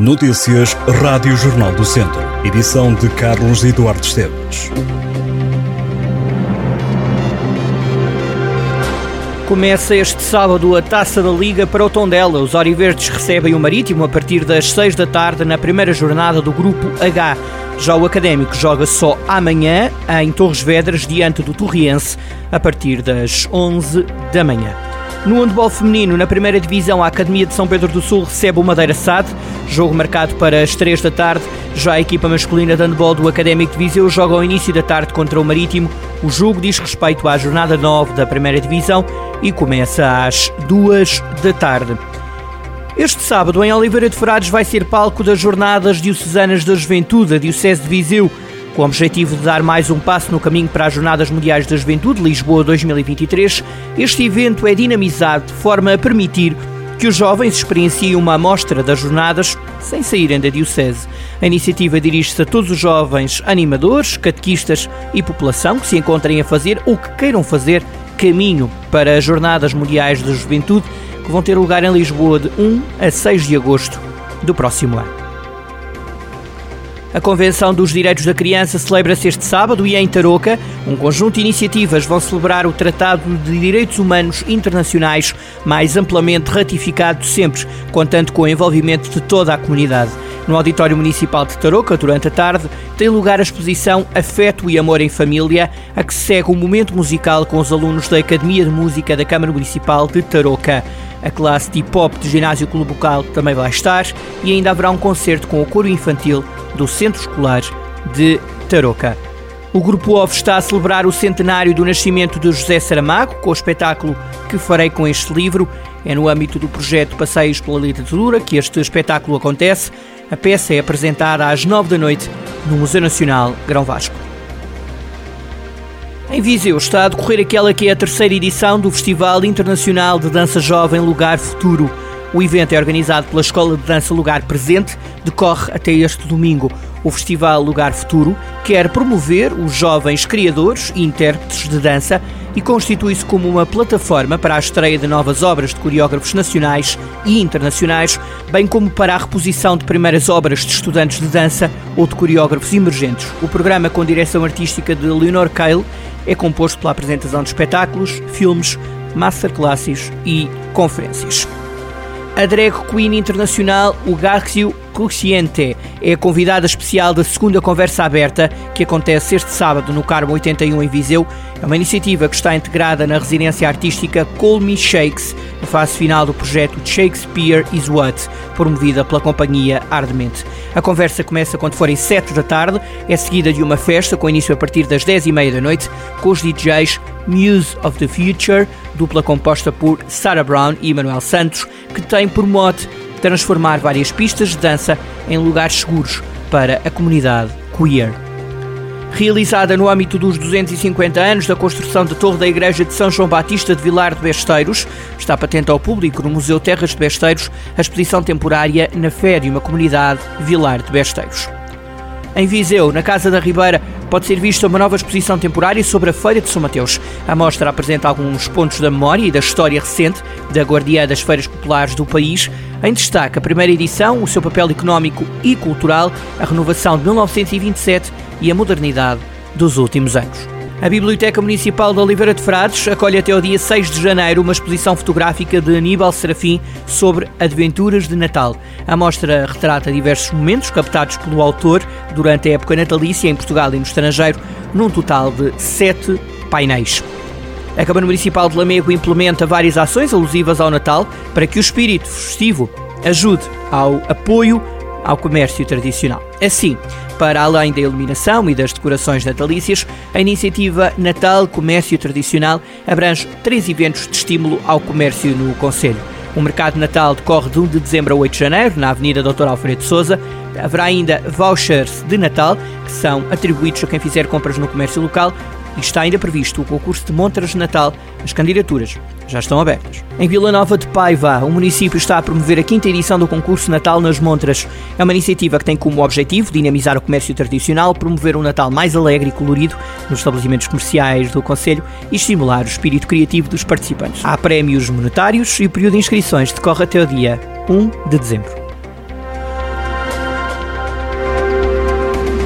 Notícias Rádio Jornal do Centro. Edição de Carlos Eduardo Esteves. Começa este sábado a Taça da Liga para o Tondela. Os Oriverdes recebem o Marítimo a partir das 6 da tarde na primeira jornada do Grupo H. Já o Académico joga só amanhã em Torres Vedras diante do Torriense a partir das 11 da manhã. No handball feminino, na primeira divisão, a Academia de São Pedro do Sul recebe o Madeira SAD, jogo marcado para as 3 da tarde. Já a equipa masculina de handball do Académico de Viseu joga ao início da tarde contra o Marítimo. O jogo diz respeito à jornada 9 da primeira divisão e começa às 2 da tarde. Este sábado, em Oliveira de Frades, vai ser palco das Jornadas Diocesanas da Juventude, a Diocese de Viseu com o objetivo de dar mais um passo no caminho para as Jornadas Mundiais da Juventude Lisboa 2023, este evento é dinamizado de forma a permitir que os jovens experienciem uma amostra das jornadas sem saírem da Diocese. A iniciativa dirige-se a todos os jovens animadores, catequistas e população que se encontrem a fazer ou que queiram fazer caminho para as Jornadas Mundiais da Juventude, que vão ter lugar em Lisboa de 1 a 6 de agosto do próximo ano. A Convenção dos Direitos da Criança celebra-se este sábado e em Tarouca, um conjunto de iniciativas vão celebrar o Tratado de Direitos Humanos Internacionais, mais amplamente ratificado sempre, contando com o envolvimento de toda a comunidade. No Auditório Municipal de Tarouca, durante a tarde, tem lugar a exposição Afeto e Amor em Família, a que segue um momento musical com os alunos da Academia de Música da Câmara Municipal de Tarouca. A classe de hip-hop do Ginásio Clube Local também vai estar e ainda haverá um concerto com o coro infantil do Centro Escolar de Tarouca. O Grupo OV está a celebrar o centenário do nascimento de José Saramago com o espetáculo Que Farei com este livro. É no âmbito do projeto Passeios pela Literatura que este espetáculo acontece. A peça é apresentada às nove da noite no Museu Nacional Grão Vasco. Em Viseu está a decorrer aquela que é a terceira edição do Festival Internacional de Dança Jovem Lugar Futuro. O evento é organizado pela Escola de Dança Lugar Presente, decorre até este domingo. O Festival Lugar Futuro quer promover os jovens criadores e intérpretes de dança e constitui-se como uma plataforma para a estreia de novas obras de coreógrafos nacionais e internacionais, bem como para a reposição de primeiras obras de estudantes de dança ou de coreógrafos emergentes. O programa, com direção artística de Leonor Cale, é composto pela apresentação de espetáculos, filmes, masterclasses e conferências. A drag queen internacional Ugarcio Cruciente é a convidada especial da segunda conversa aberta que acontece este sábado no Carmo 81 em Viseu. É uma iniciativa que está integrada na residência artística Call Me Shakes, na fase final do projeto Shakespeare is What, promovida pela companhia Ardemente. A conversa começa quando forem 7 da tarde, é seguida de uma festa com início a partir das 10 e meia da noite, com os DJs Muse of the Future, dupla composta por Sarah Brown e Manuel Santos, que tem por mote transformar várias pistas de dança em lugares seguros para a comunidade queer. Realizada no âmbito dos 250 anos da construção da Torre da Igreja de São João Batista de Vilar de Besteiros, está patente ao público no Museu Terras de Besteiros a exposição temporária Na Fé de uma Comunidade Vilar de Besteiros. Em Viseu, na Casa da Ribeira, pode ser vista uma nova exposição temporária sobre a Feira de São Mateus. A mostra apresenta alguns pontos da memória e da história recente da guardiã das feiras populares do país. Em destaque, a primeira edição, o seu papel económico e cultural, a renovação de 1927 e a modernidade dos últimos anos. A Biblioteca Municipal de Oliveira de Frades acolhe até o dia 6 de janeiro uma exposição fotográfica de Aníbal Serafim sobre Adventuras de Natal. A mostra retrata diversos momentos captados pelo autor durante a época natalícia em Portugal e no estrangeiro, num total de sete painéis. A Câmara Municipal de Lamego implementa várias ações alusivas ao Natal para que o espírito festivo ajude ao apoio ao comércio tradicional. Assim, para além da iluminação e das decorações natalícias, a iniciativa Natal Comércio Tradicional abrange três eventos de estímulo ao comércio no Conselho. O Mercado Natal decorre de 1 de dezembro a 8 de janeiro, na Avenida Dr. Alfredo Souza. Haverá ainda vouchers de Natal, que são atribuídos a quem fizer compras no comércio local, e está ainda previsto o concurso de montras de Natal. As candidaturas já estão abertas. Em Vila Nova de Paiva, o município está a promover a quinta edição do concurso Natal nas Montras. É uma iniciativa que tem como objetivo dinamizar o comércio tradicional, promover um Natal mais alegre e colorido nos estabelecimentos comerciais do Conselho e estimular o espírito criativo dos participantes. Há prémios monetários e o período de inscrições decorre até o dia 1 de dezembro.